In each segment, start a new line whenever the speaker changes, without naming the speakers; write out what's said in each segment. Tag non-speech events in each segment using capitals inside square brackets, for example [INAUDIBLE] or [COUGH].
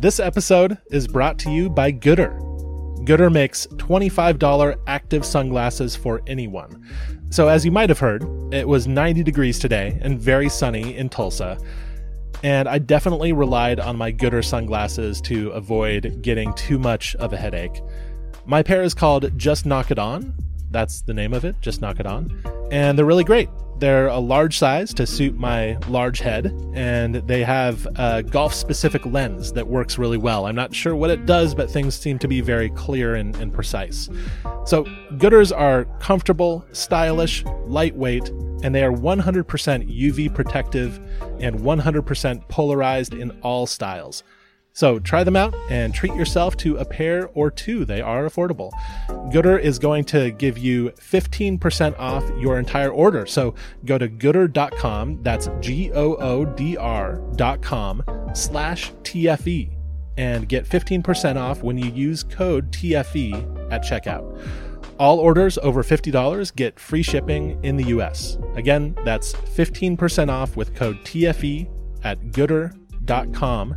This episode is brought to you by Goodr. Goodr makes $25 active sunglasses for anyone. So, as you might have heard, it was 90 degrees today and very sunny in Tulsa. And I definitely relied on my Goodr sunglasses to avoid getting too much of a headache. My pair is called Just Knock It On. That's the name of it, Just Knock It On. And they're really great. They're a large size to suit my large head, and they have a golf specific lens that works really well. I'm not sure what it does, but things seem to be very clear and, and precise. So, Goodrs are comfortable, stylish, lightweight, and they are 100% UV protective and 100% polarized in all styles. So try them out and treat yourself to a pair or two. They are affordable. Goodr is going to give you 15% off your entire order. So go to goodr.com. That's G O O D R.com slash TFE and get 15% off when you use code TFE at checkout. All orders over $50 get free shipping in the US. Again, that's 15% off with code TFE at goodr.com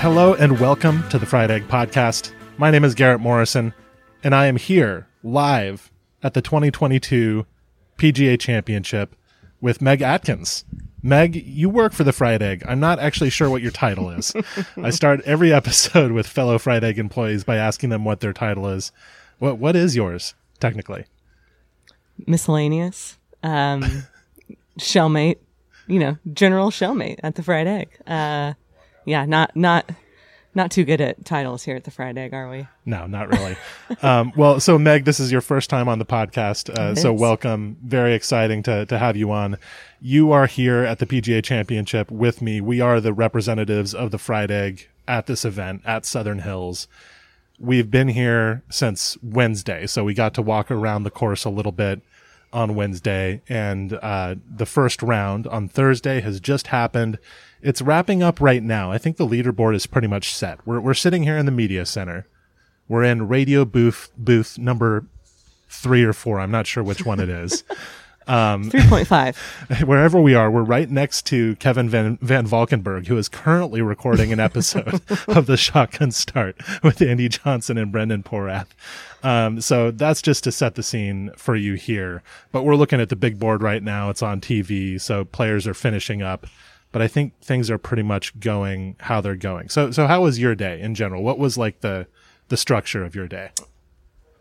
Hello and welcome to the Fried Egg Podcast. My name is Garrett Morrison, and I am here live at the 2022 PGA Championship with Meg Adkins. Meg, you work for the Fried Egg. I'm not actually sure what your title is. [LAUGHS] I start every episode with fellow Fried Egg employees by asking them what their title is. What what is yours technically?
Miscellaneous, um, [LAUGHS] shellmate, you know, general shellmate at the Fried Egg. Uh, yeah, not not not too good at titles here at the Fried Egg, are we?
No, not really. um, well, so Meg, this is your first time on the podcast, uh, so welcome. Very exciting to to have you on. You are here at the PGA Championship with me. We are the representatives of the Fried Egg at this event at Southern Hills. We've been here since Wednesday, so we got to walk around the course a little bit on Wednesday, and uh, the first round on Thursday has just happened it's wrapping up right now. I think the leaderboard is pretty much set. We're we're sitting here in the media center. We're in radio booth booth number three or four. I'm not sure which one it is. [LAUGHS]
Um, 3.5. [LAUGHS]
Wherever we are, we're right next to Kevin Van, Van Valkenburg, who is currently recording an episode [LAUGHS] of the Shotgun Start with Andy Johnson and Brendan Porath. Um, so that's just to set the scene for you here. But we're looking at the big board right now. It's on TV, so players are finishing up but I think things are pretty much going how they're going. So, so how was your day in general? What was like the the structure of your day?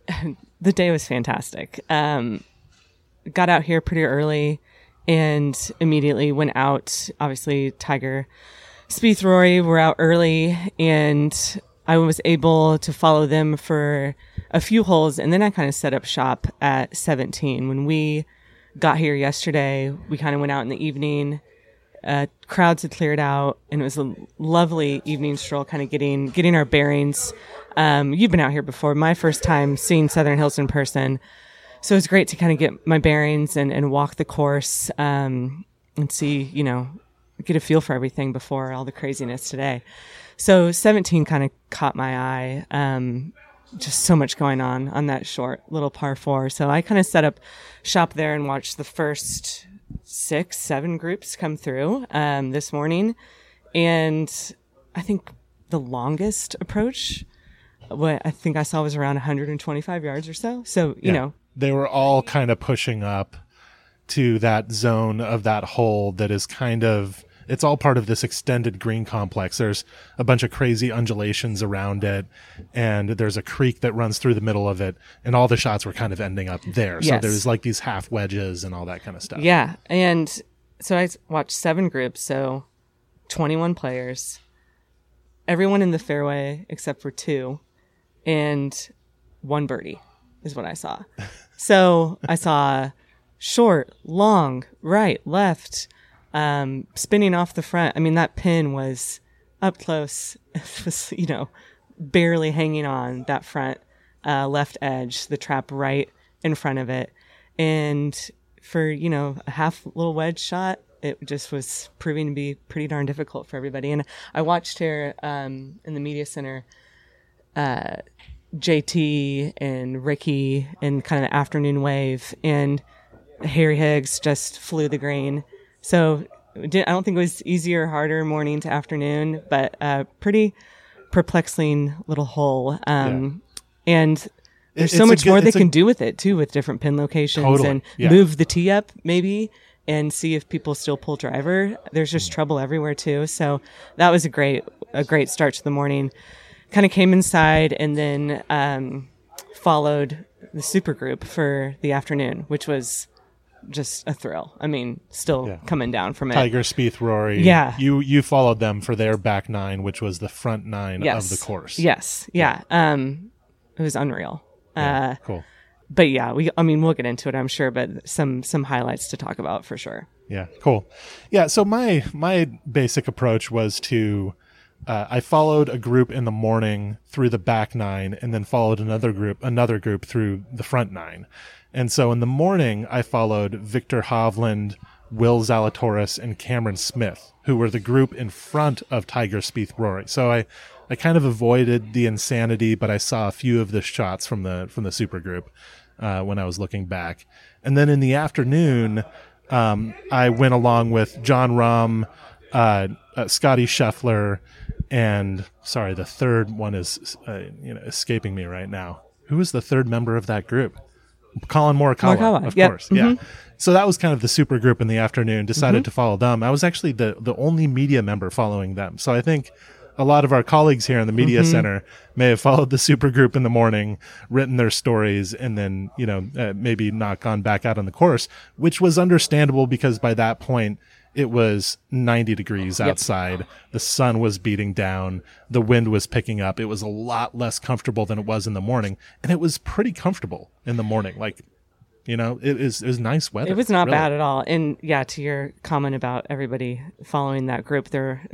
[LAUGHS]
the day was fantastic. Um, got out here pretty early and immediately went out. Obviously, Tiger, Spieth, Rory were out early, and I was able to follow them for a few holes, and then I kind of set up shop at 17. When we got here yesterday, we kind of went out in the evening uh, crowds had cleared out, and it was a lovely evening stroll, kind of getting getting our bearings. Um, you've been out here before. My first time seeing Southern Hills in person, so it was great to kind of get my bearings and, and walk the course um, and see, you know, get a feel for everything before all the craziness today. So 17 kind of caught my eye. Um, just so much going on on that short little par four. So I kind of set up shop there and watched the first six, seven groups come through um, this morning, and I think the longest approach, what I think I saw was around 125 yards or so. So you yeah. know,
they were all kind of pushing up to that zone of that hole that is kind of it's all part of this extended green complex. There's a bunch of crazy undulations around it, and there's a creek that runs through the middle of it, and all the shots were kind of ending up there. Yes. So there's like these half wedges and all that kind of stuff.
Yeah, and so I watched seven groups, so 21 players. everyone in the fairway except for two and one birdie is what I saw. [LAUGHS] So I saw short, long, right, left, um, spinning off the front. I mean, that pin was up close, [LAUGHS] was, you know, barely hanging on that front uh, left edge, the trap right in front of it. And for, you know, a half little wedge shot, it just was proving to be pretty darn difficult for everybody. And I watched here um, in the media center, uh, JT and Rickie and kind of afternoon wave, and Harry Higgs just flew the green. So I don't think it was easier or harder morning to afternoon, but uh, pretty perplexing little hole. Um, And there's
It-
so much
good-
more they
it's a-
can do with it too, with different pin locations
Totally,
and
yeah.
move the tee up maybe and see if people still pull driver. There's
Mm.
just trouble everywhere too. So that was a great a great start to the morning. Kind of came inside and then um, followed the super group for the afternoon, which was just a thrill. I mean, still
Yeah.
coming down from it.
Tiger, Spieth, Rory.
Yeah.
You you followed them for their back nine, which was the front nine
yes.
of the course.
Yes. Yeah. Um, it was unreal. Uh,
Cool.
but yeah, we. I mean, we'll get into it, I'm sure. But some some highlights to talk about for sure.
Yeah, cool. Yeah, so my my basic approach was to uh, I followed a group in the morning through the back nine, and then followed another group another group through the front nine. And so in the morning, I followed Viktor Hovland, Will Zalatoris, and Cameron Smith, who were the group in front of Tiger Spieth Rory. So I I kind of avoided the insanity, but I saw a few of the shots from the from the super group uh, when I was looking back. And then in the afternoon, um, I went along with Jon Rahm, uh, uh, Scotty Scheffler, and sorry, the third one is uh, you know escaping me right now. Who was the third member of that group? Collin Morikawa,
Morikawa,
of
yep.
course, yeah. So that was kind of the super group in the afternoon. Decided to follow them. I was actually the the only media member following them. So I think a lot of our colleagues here in the media center may have followed the super group in the morning, written their stories, and then you know uh, maybe not gone back out on the course, which was understandable because by that point it was 90 degrees outside. The sun was beating down. The wind was picking up. It was a lot less comfortable than it was in the morning, and it was pretty comfortable in the morning. Like, you know, it is it was nice weather.
It was not
really.
bad at all. And yeah, to your comment about everybody following that group, there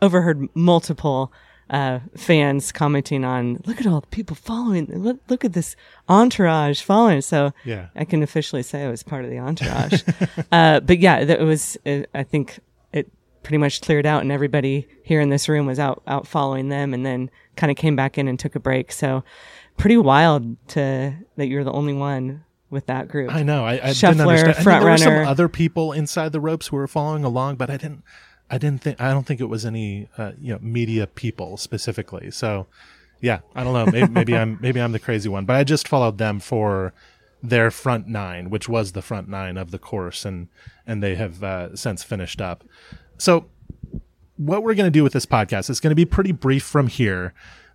overheard multiple uh, fans commenting on, "Look at all the people following! Look, look at this entourage following!" So
Yeah.
I can officially say I was part of the entourage. [LAUGHS] uh, but yeah, that was. Uh, I think it pretty much cleared out, and everybody here in this room was out out following them, and then kind of came back in and took a break. So pretty wild to that you're the only one with that group.
I know. I, I
Scheffler,
didn't understand. I
front
there were some other people inside the ropes who were following along, but I didn't. I didn't think. I don't think it was any, uh, you know, media people specifically. So, yeah, I don't know. Maybe, maybe I'm maybe I'm the crazy one, but I just followed them for their front nine, which was the front nine of the course, and and they have uh, since finished up. So, what we're going to do with this podcast is going to be pretty brief from here.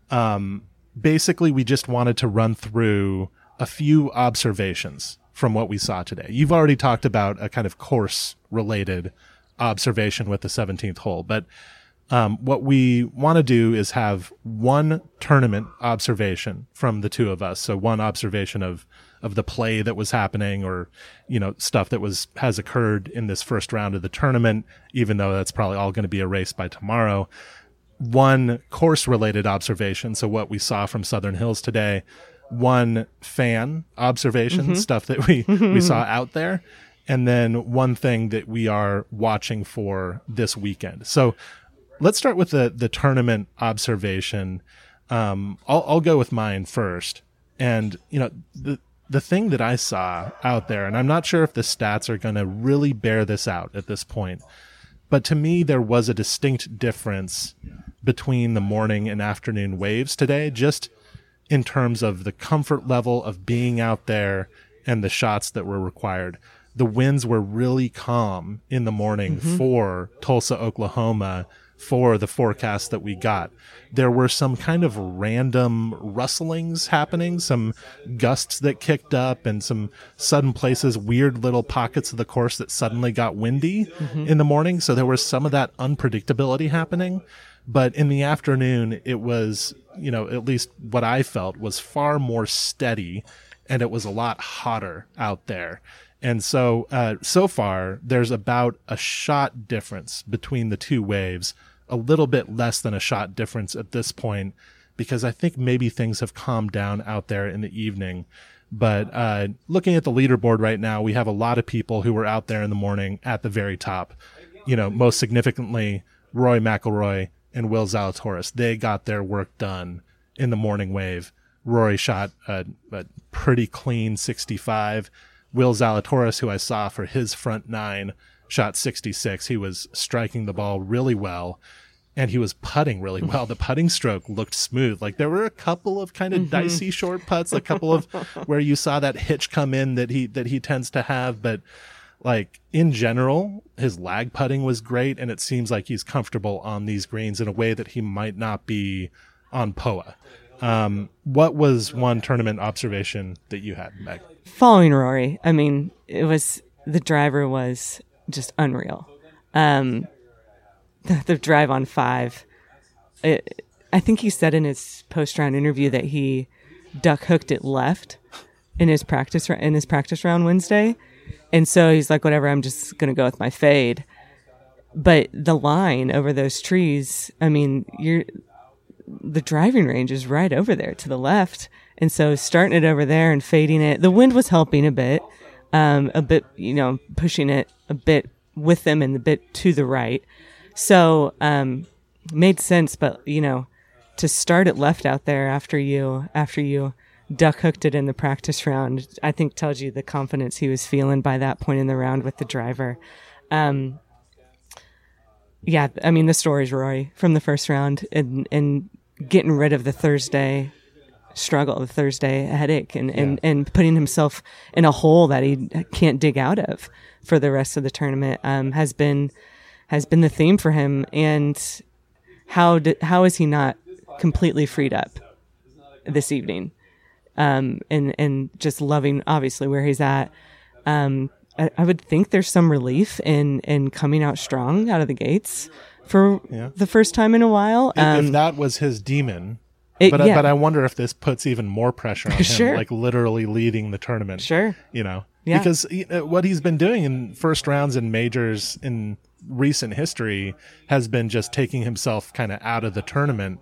Um, basically, we just wanted to run through a few observations from what we saw today. You've already talked about a kind of course related observation with the 17th hole, but um, what we want to do is have one tournament observation from the two of us. So one observation of of the play that was happening, or you know stuff that was has occurred in this first round of the tournament. Even though that's probably all going to be erased by tomorrow. One course related observation. So what we saw from Southern Hills today. One fan observation, stuff that we we saw out there, and then one thing that we are watching for this weekend. So let's start with the the tournament observation. Um, I'll I'll go with mine first, and you know the the thing that I saw out there, and I'm not sure if the stats are going to really bear this out at this point, but to me there was a distinct difference between the morning and afternoon waves today, just in terms of the comfort level of being out there and the shots that were required. The winds were really calm in the morning mm-hmm. for Tulsa, Oklahoma, for the forecast that we got. There were some kind of random rustlings happening, some gusts that kicked up, and some sudden places, weird little pockets of the course that suddenly got windy mm-hmm. in the morning. So there was some of that unpredictability happening But in the afternoon, it was, you know, at least what I felt was far more steady and it was a lot hotter out there. And so, uh, so far, there's about a shot difference between the two waves, a little bit less than a shot difference at this point, because I think maybe things have calmed down out there in the evening. But uh, looking at the leaderboard right now, we have a lot of people who were out there in the morning at the very top. You know, most significantly, Rory McIlroy and Will Zalatoris. They got their work done in the morning wave. Rory shot a, a pretty clean 65. Will Zalatoris, who I saw for his front nine, shot 66. He was striking the ball really well and he was putting really well. The putting stroke looked smooth. Like there were a couple of kind of mm-hmm. dicey short putts, a couple of [LAUGHS] where you saw that hitch come in that he that he tends to have, but like in general, his lag putting was great and it seems like he's comfortable on these greens in a way that he might not be on POA. Um, what was one tournament observation that you had, Meg?
Following Rory, I mean, it was the driver was just unreal. Um, the, the drive on five. It, I think he said in his post round interview that he duck hooked it left in his practice in his practice round Wednesday, and so he's like, whatever, I'm just gonna go with my fade. But the line over those trees, I mean, you're the driving range is right over there to the left, and so starting it over there and fading it, the wind was helping a bit, um, a bit, you know, pushing it a bit with them and a bit to the right. So, um, made sense, but you know, to start it left out there after you, after you duck hooked it in the practice round, I think tells you the confidence he was feeling by that point in the round with the driver. Um, yeah, I mean, the story's Rory from the first round and, and getting rid of the Thursday struggle, the Thursday headache, and, yeah. and, and putting himself in a hole that he can't dig out of for the rest of the tournament um, has been has been the theme for him. And how did, how is he not completely freed up this evening? Um, and and just loving obviously where he's at. Um, I, I, would think there's some relief in in coming out strong out of the gates for yeah. the first time in a while.
Um, if that was his demon, it, but yeah. I, but I wonder if this puts even more pressure on [LAUGHS] him, sure. like literally leading the tournament.
Sure,
you know, yeah. because what he's been doing in first rounds and majors in recent history has been just taking himself kind of out of the tournament.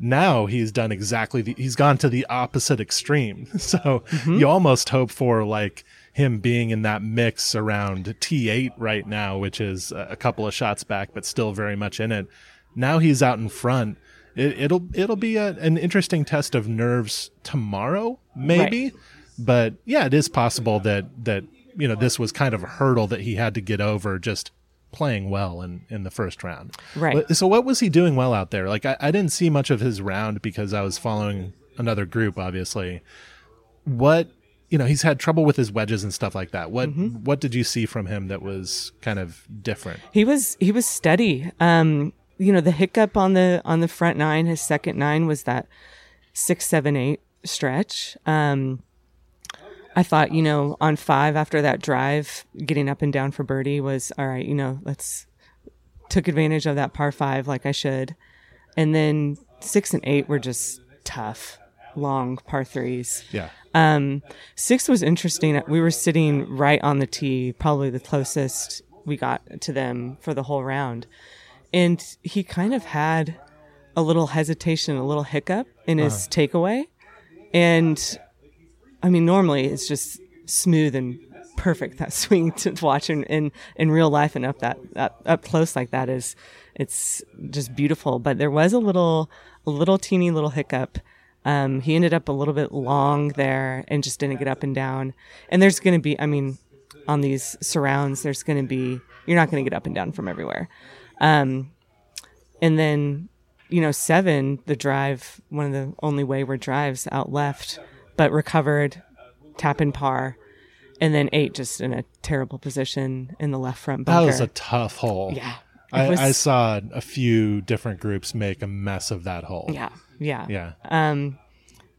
Now he's done exactly the, he's gone to the opposite extreme. [LAUGHS] So mm-hmm. you almost hope for like him being in that mix around T8 right now, which is a couple of shots back, but still very much in it. Now he's out in front. It, will it'll be a, an interesting test of nerves tomorrow, maybe. Right. But yeah, it is possible that that you know this was kind of a hurdle that he had to get over just playing well in, in the first round.
Right.
So what was he doing well out there? Like I, I didn't see much of his round because I was following another group, obviously. What you know, he's had trouble with his wedges and stuff like that. What mm-hmm. what did you see from him that was kind of different?
He was he was steady. Um, you know, the hiccup on the on the front nine, his second nine was that six, seven, eight stretch. Um, I thought, you know, on five after that drive, getting up and down for birdie was all right. You know, let's took advantage of that par five like I should, and then six and eight were just tough, long par threes.
Yeah.
Um, six was interesting. We were sitting right on the tee, probably the closest we got to them for the whole round, and he kind of had a little hesitation, a little hiccup in his uh-huh. takeaway, and I mean, normally it's just smooth and perfect. That [LAUGHS] swing to watch in, in, in real life and up that, that up close like that is, it's just beautiful. But there was a little, a little teeny little hiccup. Um, he ended up a little bit long there and just didn't get up and down. And there's going to be, I mean, on these surrounds, there's going to be, you're not going to get up and down from everywhere. Um, and then, you know, seven, the drive, one of the only wayward drives out left but recovered, tap in par, and then eight just in a terrible position in the left front bunker.
That was a tough hole.
Yeah.
I, was, I, saw a few different groups make a mess of that hole.
Yeah. Yeah.
Yeah.
Um,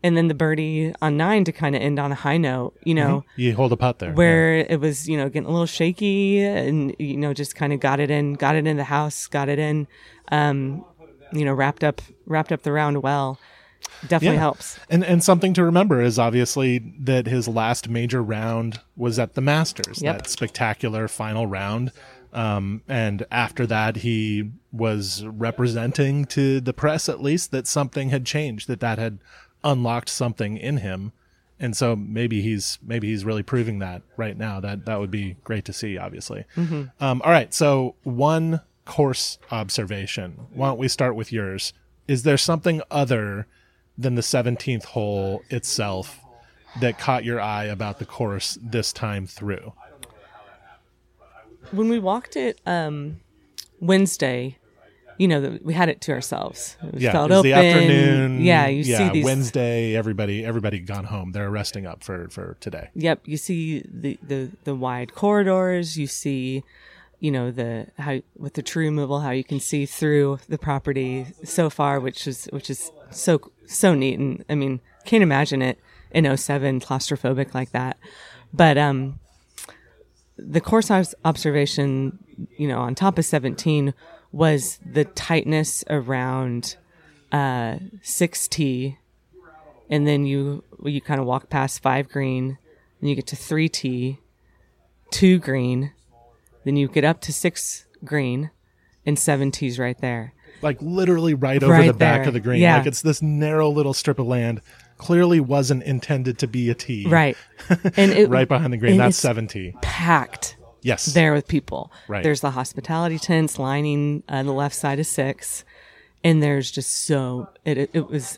and then the birdie on nine to kind of end on a high note, you know.
Mm-hmm. You hold a putt there.
Where yeah. it was, you know, getting a little shaky and, you know, just kind of got it in, got it in the house, got it in. Um, you know, wrapped up wrapped up the round well. Definitely
Yeah.
helps.
And and something to remember is obviously that his last major round was at the Masters,
Yep.
that spectacular final round. Um, and after that, he was representing to the press, at least, that something had changed, that that had unlocked something in him. And so maybe he's maybe he's really proving that right now. That that would be great to see, obviously. Um, all right, so one course observation. Why don't we start with yours? Is there something other than the 17th hole itself that caught your eye about the course this time through?
When we walked it um, Wednesday, you know, the, we had it to ourselves. It was
Yeah,
felt
it was the afternoon.
Yeah, you see these.
Wednesday. Everybody, everybody gone home. They're resting up for for today.
Yep, you see the, the the wide corridors. You see, you know, the how with the tree removal, how you can see through the property so far, which is which is so so neat. And I mean, can't imagine it in 07 claustrophobic like that. But um, the course obs- observation, you know, on top of 17 was the tightness around uh, 6T. And then you you kind of walk past 5 green, and you get to 3T, 2 green, then you get up to 6 green, and 7T's right there.
Like literally right over
Right
the back
there.
of the green.
Yeah.
Like it's this narrow little strip of land. Clearly wasn't intended to be a tee.
Right. [LAUGHS] And it,
Right behind the green. That's 70.
packed.
Yes.
there with people.
Right.
There's the hospitality tents lining uh, the left side of six, and there's just so it it, was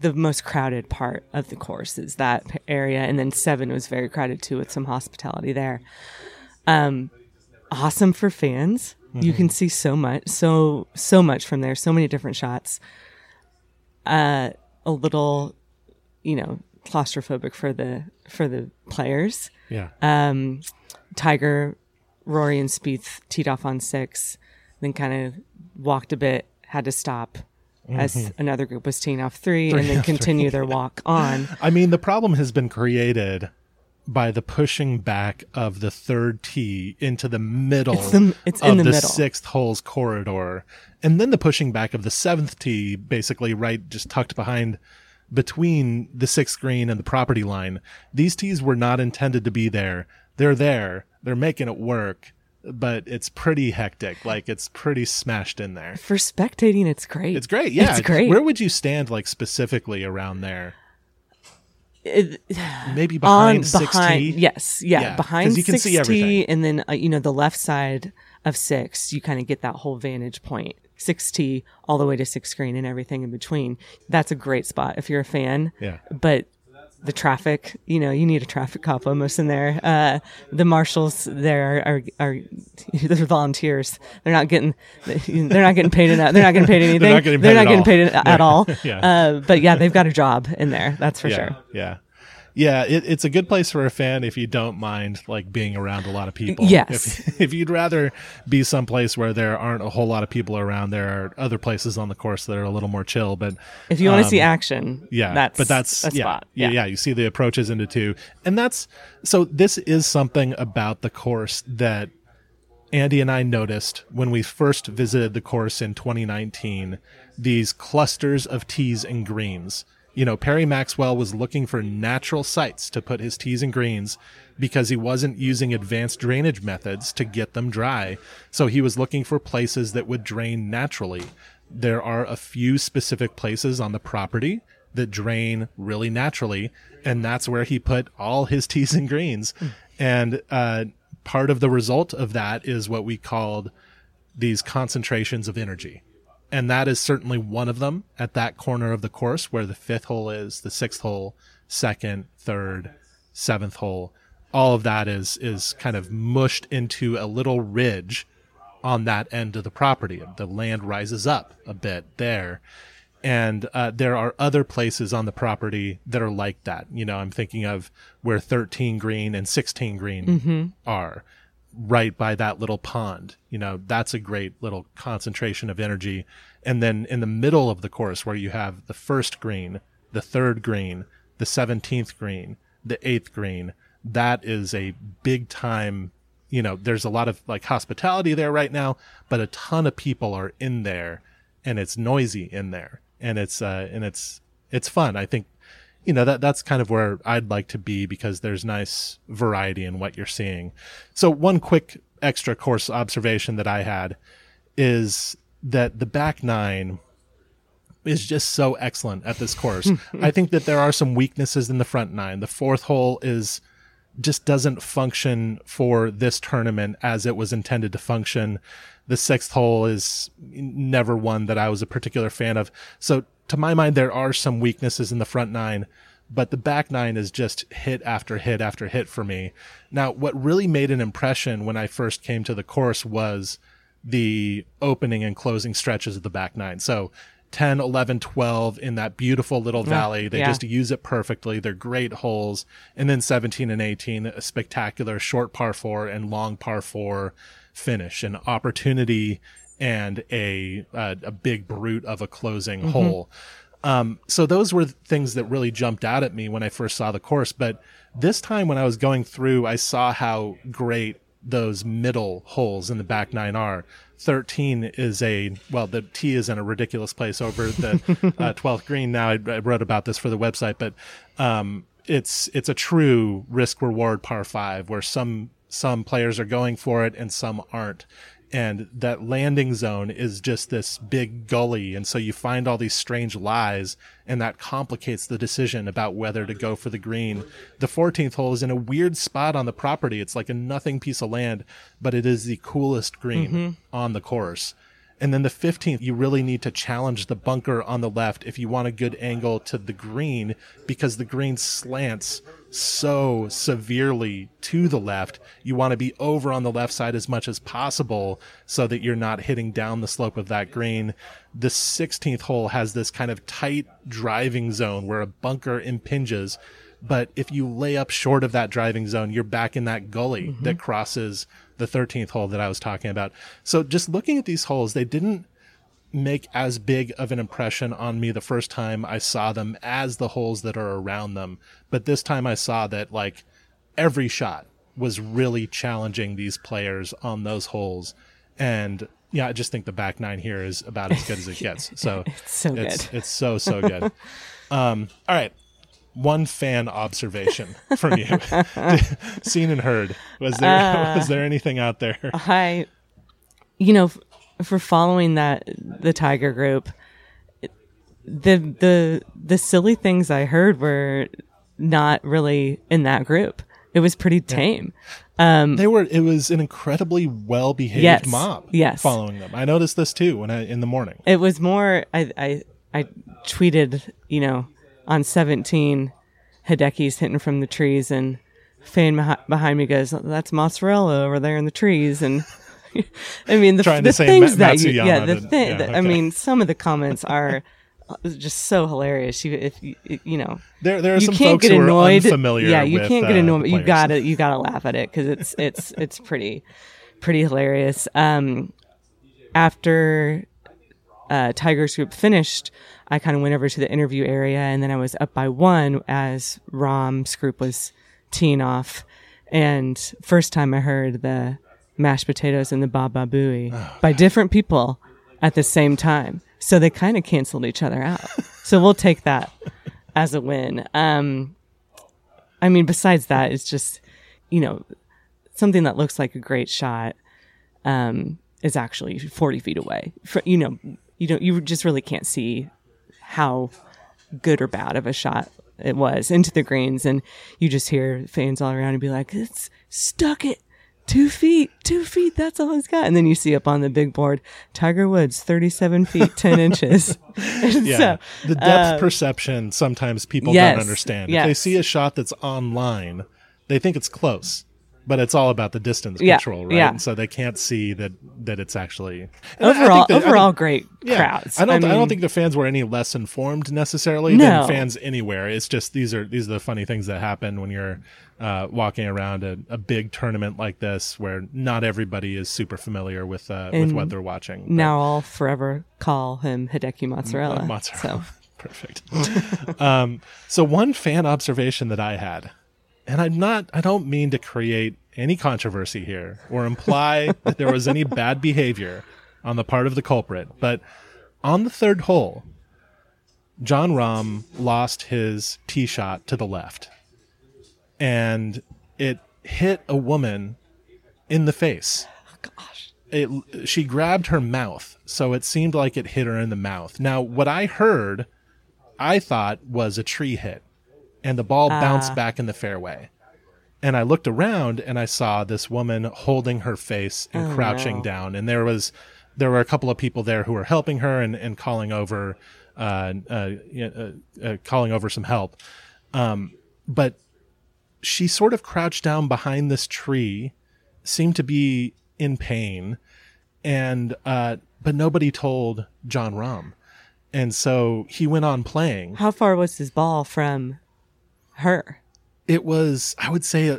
the most crowded part of the course is that area, and then seven was very crowded too with some hospitality there. Um, awesome for fans. You
Mm-hmm.
can see so much, so so much from there. So many different shots. Uh, a little, you know, claustrophobic for the for the players.
Yeah.
Um, Tiger, Rory, and Spieth teed off on six, then kind of walked a bit, had to stop as another group was teeing off three, and then continue their walk on. [LAUGHS]
I mean, the problem has been created by the pushing back of the third tee into the middle
It's the- it's
of
in the
the
middle.
sixth hole's corridor, and then the pushing back of the seventh tee, basically right just tucked behind between the sixth green and the property line. These tees were not intended to be there. They're there. They're making it work, but it's pretty hectic. Like it's pretty smashed in there.
For spectating, it's great.
It's great. Yeah.
It's great.
Where would you stand like specifically around there?
It-
Maybe
on
behind 6T?
behind, yes, yeah,
Yeah,
behind
'cause you can
6T,
everything.
and then uh, you know the left side of six, you kind of get that whole vantage point. 6T all the way to six screen and everything in between. That's a great spot if you're a fan.
Yeah.
But the traffic, you know, you need a traffic cop almost in there. Uh, the marshals there are, are, [LAUGHS] they're volunteers. They're not getting, they're not getting paid enough. They're not getting paid anything. [LAUGHS]
They're not getting paid at all.
paid at [LAUGHS] all.
Yeah.
Uh, but yeah, they've got a job in there. That's for
yeah,
sure.
Yeah. Yeah, it, it's a good place for a fan if you don't mind like being around a lot of people.
Yes.
If, [LAUGHS] if you'd rather be someplace where there aren't a whole lot of people around, there are other places on the course that are a little more chill. But
If you want to see
um,
action,
yeah,
that's
but that's
a
yeah,
spot.
yeah, yeah. You see the approaches into two, and that's so. This is something about the course that Andy and I noticed when we first visited the course in 2019. These clusters of tees and greens. You know, Perry Maxwell was looking for natural sites to put his tees and greens because he wasn't using advanced drainage methods to get them dry. So he was looking for places that would drain naturally. There are a few specific places on the property that drain really naturally, and that's where he put all his [LAUGHS] tees and greens. And uh, part of the result of that is what we called these concentrations of energy. And that is certainly one of them at that corner of the course where the fifth hole is, the sixth hole, second, third, seventh hole. All of that is is kind of mushed into a little ridge on that end of the property. The land rises up a bit there. And uh, there are other places on the property that are like that. You know, I'm thinking of where 13 green and 16 green are right by that little pond. You know, that's a great little concentration of energy. And then in the middle of the course where you have the first green, the third green, the 17th green, the eighth green, that is a big time, you know, there's a lot of like hospitality there right now, but a ton of people are in there and it's noisy in there and it's uh and it's it's fun. I think you know that that's kind of where I'd like to be because there's nice variety in what you're seeing. So one quick extra course observation that I had is that the back nine is just so excellent at this course. [LAUGHS] I think that there are some weaknesses in the front nine. The fourth hole is just doesn't function for this tournament as it was intended to function. The sixth hole is never one that I was a particular fan of. So to my mind, there are some weaknesses in the front nine, but the back nine is just hit after hit after hit for me. Now, what really made an impression when I first came to the course was the opening and closing stretches of the back nine. So 10, 11, 12 in that beautiful little valley. They
yeah.
just use it perfectly. They're great holes. And then 17 and 18, a spectacular short par four and long par four finish, an opportunity and a, a, a big brute of a closing
Mm-hmm.
hole. Um, so those were things that really jumped out at me when I first saw the course. But this time when I was going through, I saw how great those middle holes in the back nine are. 13 is a, well, the tee is in a ridiculous place over the [LAUGHS] uh, 12th green. Now I, I wrote about this for the website, but, um, it's, it's a true risk reward par five where some, some players are going for it and some aren't and that landing zone is just this big gully and so you find all these strange lies and that complicates the decision about whether to go for the green. The 14th hole is in a weird spot on the property. It's like a nothing piece of land but it is the coolest green mm-hmm. on the course and then the 15th, you really need to challenge the bunker on the left if you want a good angle to the green because the green slants so severely to the left. You want to be over on the left side as much as possible so that you're not hitting down the slope of that green. The 16th hole has this kind of tight driving zone where a bunker impinges. But if you lay up short of that driving zone, you're back in that gully mm-hmm. that crosses the 13th hole that I was talking about. So just looking at these holes, they didn't make as big of an impression on me the first time I saw them as the holes that are around them. But this time I saw that like every shot was really challenging these players on those holes. And yeah, I just think the back nine here is about as good as it gets. So [LAUGHS]
It's so
it's,
good.
it's so, so good. [LAUGHS] um, all right. One fan observation [LAUGHS] from you, [LAUGHS] seen and heard. Was there
Uh,
was there anything out there?
I, you know, f- for following that the Tiger Group, the the the silly things I heard were not really in that group. It was pretty tame.
They were. It was an incredibly well behaved
Yes,
mob.
yes.
following them. I noticed this too when I in the morning.
It was more. I I I tweeted, you know, on seventeen, Hideki's hitting from the trees, and fan behind me goes, "That's mozzarella over there in the trees," and. [LAUGHS] I mean the, the things
Ma-
that you, yeah the thing
yeah,
that- I mean some of the comments are just so hilarious. You if you you know
There there are
you
some
can't
folks
get
who
annoyed.
are unfamiliar.
Yeah, you
with,
can't get
uh,
annoyed. You gotta you gotta laugh at it because it's it's it's pretty pretty hilarious. Um, after uh, Tiger's group finished, I kind of went over to the interview area, and then I was up by one as Rahm's group was teeing off. And first time I heard the mashed potatoes and the Baba Booey
Oh, [SIGHS]
by different people at the same time. So they kind of canceled each other out. so we'll take that as a win. Um, I mean, besides that, it's just, you know, something that looks like a great shot um, is actually 40 feet away. For, you know, you don't, you just really can't see how good or bad of a shot it was into the greens. And you just hear fans all around and be like, it's stuck it two feet, two feet. That's all he's got. And then you see up on the big board, Tiger Woods, 37 feet, 10 [LAUGHS] inches. [LAUGHS]
Yeah,
so,
the depth uh, perception sometimes people
yes,
don't understand. If they see a shot that's online, they think it's close, but it's all about the distance
Yeah,
control, right?
yeah.
And so they can't see that that it's actually I- I
overall,
that-
overall great
yeah,
crowds.
I don't. I,
mean,
don't think the fans were any less informed necessarily
No.
than fans anywhere. It's just these are these are the funny things that happen when you're uh, walking around a, a big tournament like this, where not everybody is super familiar with uh, with what they're watching. But-
now I'll forever call him Hideki Mozzarella.
Uh, mozzarella.
So [LAUGHS]
Perfect. [LAUGHS] um, so one fan observation that I had, and I'm not, I don't mean to create any controversy here or imply [LAUGHS] that there was any bad behavior on the part of the culprit, but on the third hole, Jon Rahm lost his tee shot to the left, and it hit a woman in the face.
Oh, gosh.
It, she grabbed her mouth, so it seemed like it hit her in the mouth. Now, what I heard, I thought was a tree hit, and the ball bounced back in the fairway. And I looked around and I saw this woman holding her face and crouching
no.
down, and there was there were a couple of people there who were helping her and, and calling over uh, uh, uh, uh, calling over some help. Um, but she sort of crouched down behind this tree, seemed to be in pain, and uh, but nobody told Jon Rahm, and so he went on playing.
How far was his ball from her?
It was, I would say, uh,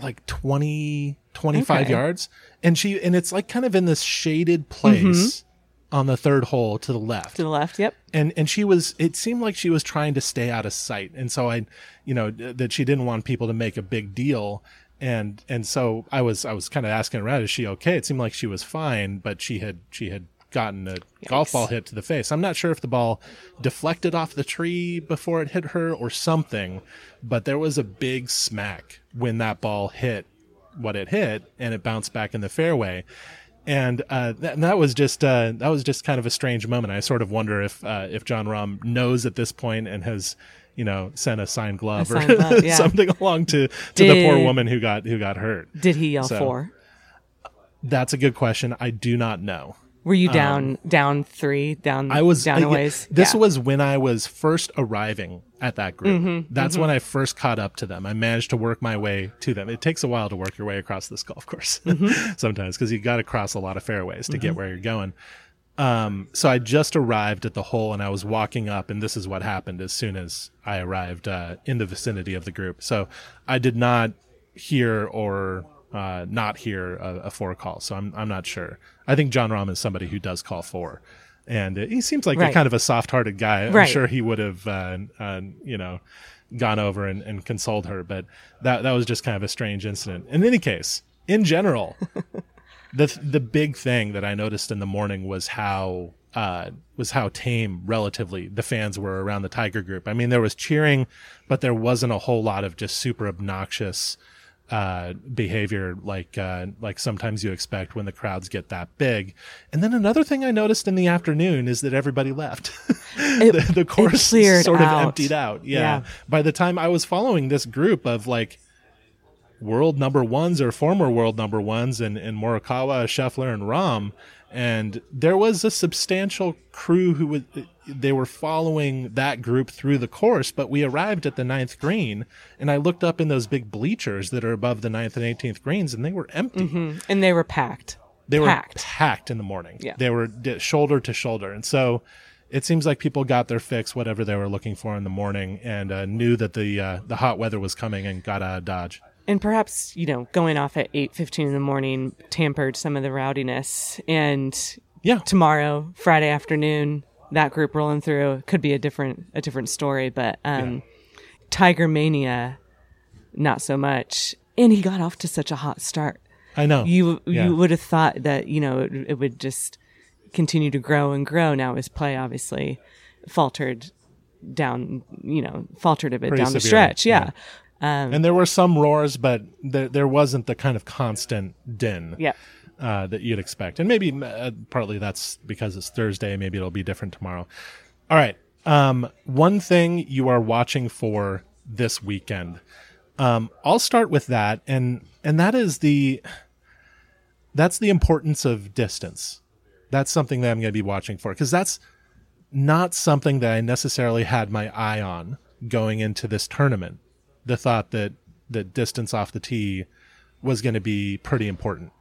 like 20, 25
Okay.
yards, and she and it's like kind of in this shaded place on the third hole to the left.
To the left? Yep.
and and she was it seemed like she was trying to stay out of sight and so i you know that she didn't want people to make a big deal and and so i was i was kind of asking around is she okay it seemed like she was fine but she had she had gotten a golf ball hit to the face i'm not sure if the ball deflected off the tree before it hit her or something but there was a big smack when that ball hit what it hit and it bounced back in the fairway and uh, that, and that was just uh, that was just kind of a strange moment. I sort of wonder if uh, if Jon Rahm knows at this point and has you know sent a signed glove
A
or
signed glove, [LAUGHS] yeah.
something along to to the poor woman who got who got hurt.
Did he yell
So-
four?
That's a good question. I do not know.
Were you down down three down?
Um, I was
down
uh,
ways.
This
Yeah.
was when I was first arriving at that group.
Mm-hmm,
That's when I first caught up to them. I managed to work my way to them. It takes a while to work your way across this golf course [LAUGHS]
Mm-hmm.
sometimes because you got to cross a lot of fairways to get where you're going. Um, so I just arrived at the hole and I was walking up, and this is what happened as soon as I arrived uh, in the vicinity of the group. So I did not hear or uh, not hear a, a four call. So I'm I'm not sure. I think Jon Rahm is somebody who does call four, and uh, he seems like a kind of a soft-hearted guy. I'm
Right.
sure he would have, uh, uh, you know, gone over and, and consoled her. But that that was just kind of a strange incident. In any case, in general, [LAUGHS] the the big thing that I noticed in the morning was how uh, was how tame relatively the fans were around the Tiger Group. I mean, there was cheering, but there wasn't a whole lot of just super obnoxious uh, behavior like uh, like sometimes you expect when the crowds get that big. And then another thing I noticed in the afternoon is that everybody left. [LAUGHS] the, the course sort of emptied out. Yeah.
Yeah.
By the time I was following this group of like world number ones or former world number ones and, and Morikawa, Scheffler, and Rahm. And there was a substantial crew who would, they were following that group through the course, but we arrived at the ninth green and I looked up in those big bleachers that are above the ninth and 18th greens and they were empty.
and they were packed.
They were
packed.
packed in the morning.
Yeah.
They were shoulder to shoulder. And so it seems like people got their fix, whatever they were looking for in the morning, and uh, knew that the uh, the hot weather was coming and got out of Dodge.
And perhaps you know going off at 8.15 in the morning tampered some of the rowdiness. And
Yeah.
tomorrow friday afternoon that group rolling through could be a different a different story. But um tiger mania not so much. And he got off to such a hot start.
I know.
you
Yeah.
you would have thought that you know it, it would just continue to grow and grow. Now his play obviously faltered down you know faltered a bit
Pretty
down the
severely,
stretch. Yeah
and there were some roars, but there, there wasn't the kind of constant din
yeah
uh, that you'd expect. And maybe uh, partly that's because it's Thursday. Maybe it'll be different tomorrow. All right. Um, one thing you are watching for this weekend. Um, I'll start with that, and and that is the that's the importance of distance. That's something that I'm going to be watching for because that's not something that I necessarily had my eye on going into this tournament. The thought that the distance off the tee was going to be pretty important.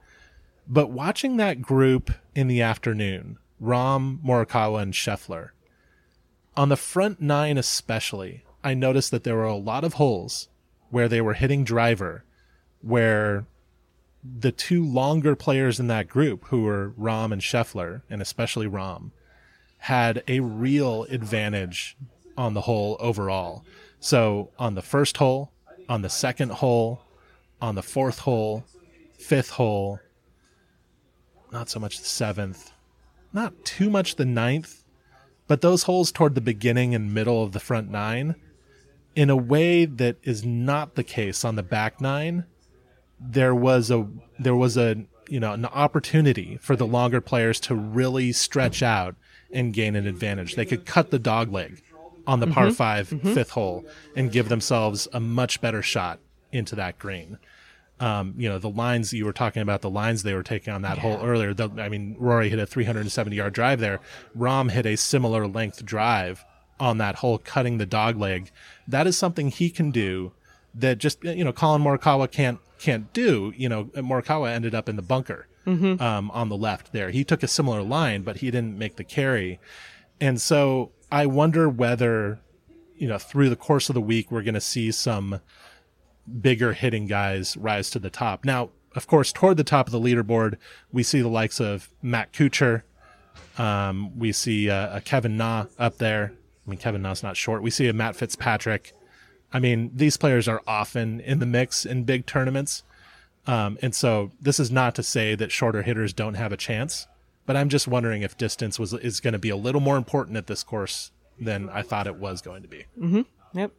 But watching that group in the afternoon, Rahm, Morikawa, and Scheffler, on the front nine especially, I noticed that there were a lot of holes where they were hitting driver, where the two longer players in that group, who were Rahm and Scheffler, and especially Rahm, had a real advantage on the hole overall. So on the first hole, on the second hole, on the fourth hole, fifth hole, not so much the seventh, not too much the ninth, But those holes toward the beginning and middle of the front nine, in a way that is not the case on the back nine, there was a there was a you know an opportunity for the longer players to really stretch out and gain an advantage. They could cut the dog leg on the par 5 fifth hole and give themselves a much better shot into that green. Um, you know the lines you were talking about the lines they were taking on that hole earlier. The, I mean, Rory hit a 370 yard drive there. Rahm hit a similar length drive on that hole, cutting the dog leg. That is something he can do that just you know Collin Morikawa can't can't do. You know Morikawa ended up in the bunker um, on the left there. He took a similar line, but he didn't make the carry. And so I wonder whether you know through the course of the week we're going to see some bigger hitting guys rise to the top. Now, of course, toward the top of the leaderboard, we see the likes of Matt Kuchar. Um, we see uh, a Kevin Na up there. I mean, Kevin Na's not short. We see a Matt Fitzpatrick. I mean, these players are often in the mix in big tournaments. Um, and so this is not to say that shorter hitters don't have a chance, but I'm just wondering if distance was is going to be a little more important at this course than I thought it was going to be.
Yep.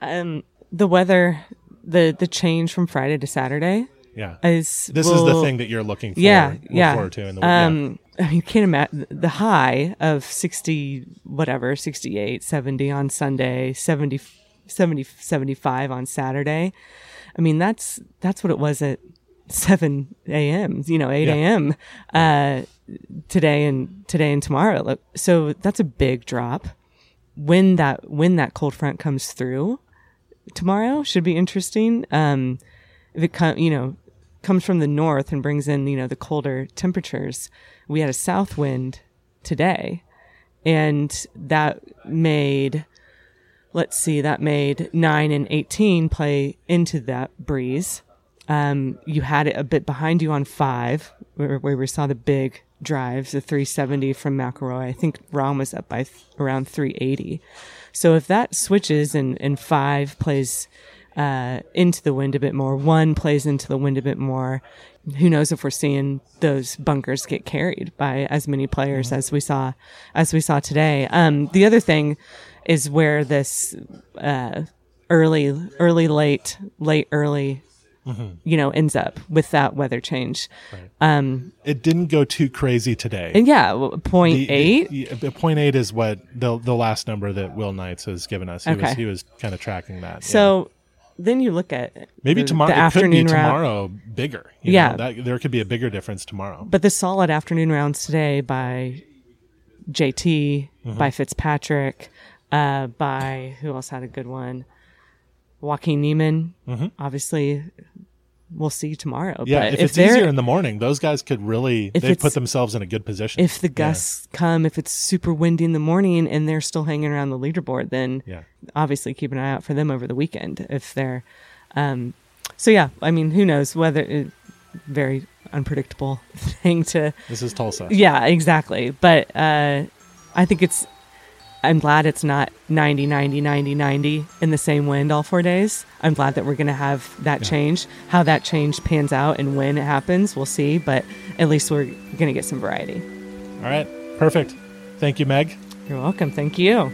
Um, the weather, the the change from Friday to Saturday
Yeah.
is
this is the thing that you're looking for,
Yeah,
look
yeah.
forward to in the.
Um, mean, you can't imagine the high of 60, whatever, 68, 70 on Sunday, 70, 70, 75 on Saturday. I mean, that's, that's what it was at 7 a.m., you know, 8
Yeah.
a.m. Uh, today and today and tomorrow. So that's a big drop. When that, when that cold front comes through tomorrow should be interesting. Um, if it come, you know, comes from the north and brings in, you know, the colder temperatures. We had a south wind today and that made let's see, that made 9 and 18 play into that breeze. Um, you had it a bit behind you on 5 where, where we saw the big drives, the 370 from McIlroy. I think Rahm was up by th- around 380. So if that switches and, and 5 plays uh, into the wind a bit more. One plays into the wind a bit more. Who knows if we're seeing those bunkers get carried by as many players as we saw as we saw today. Um, the other thing is where this uh, early, early, late, late, early, you know, ends up with that weather change. Um,
it didn't go too crazy today.
and yeah, point
The-
eight.
the- the point eight is what the the last number that Will Knights has given us. He was he was kind of tracking that. yeah.
So then you look at
maybe tomorrow
the
it could be
afternoon route.
tomorrow bigger.
Yeah.
know, that, there could be a bigger difference tomorrow.
But the solid afternoon rounds today by JT,
Mm-hmm.
by Fitzpatrick, uh, by who else had a good one? Joaquin Niemann. Obviously, we'll see tomorrow.
Yeah,
but
if,
if,
it's easier in the morning, those guys could really they put themselves in a good position.
if the gusts come, if it's super windy in the morning and they're still hanging around the leaderboard, then
Yeah.
obviously keep an eye out for them over the weekend. If they're, um, so yeah, I mean, who knows whether it, very unpredictable [LAUGHS] thing to
this is Tulsa.
Yeah, exactly. But uh, I think it's, I'm glad it's not 90, 90, 90, 90 in the same wind all four days. I'm glad that we're going to have that change. How that change pans out and when it happens, we'll see. But at least we're going to get some variety.
All right, perfect. Thank you, Meg.
You're welcome. Thank you.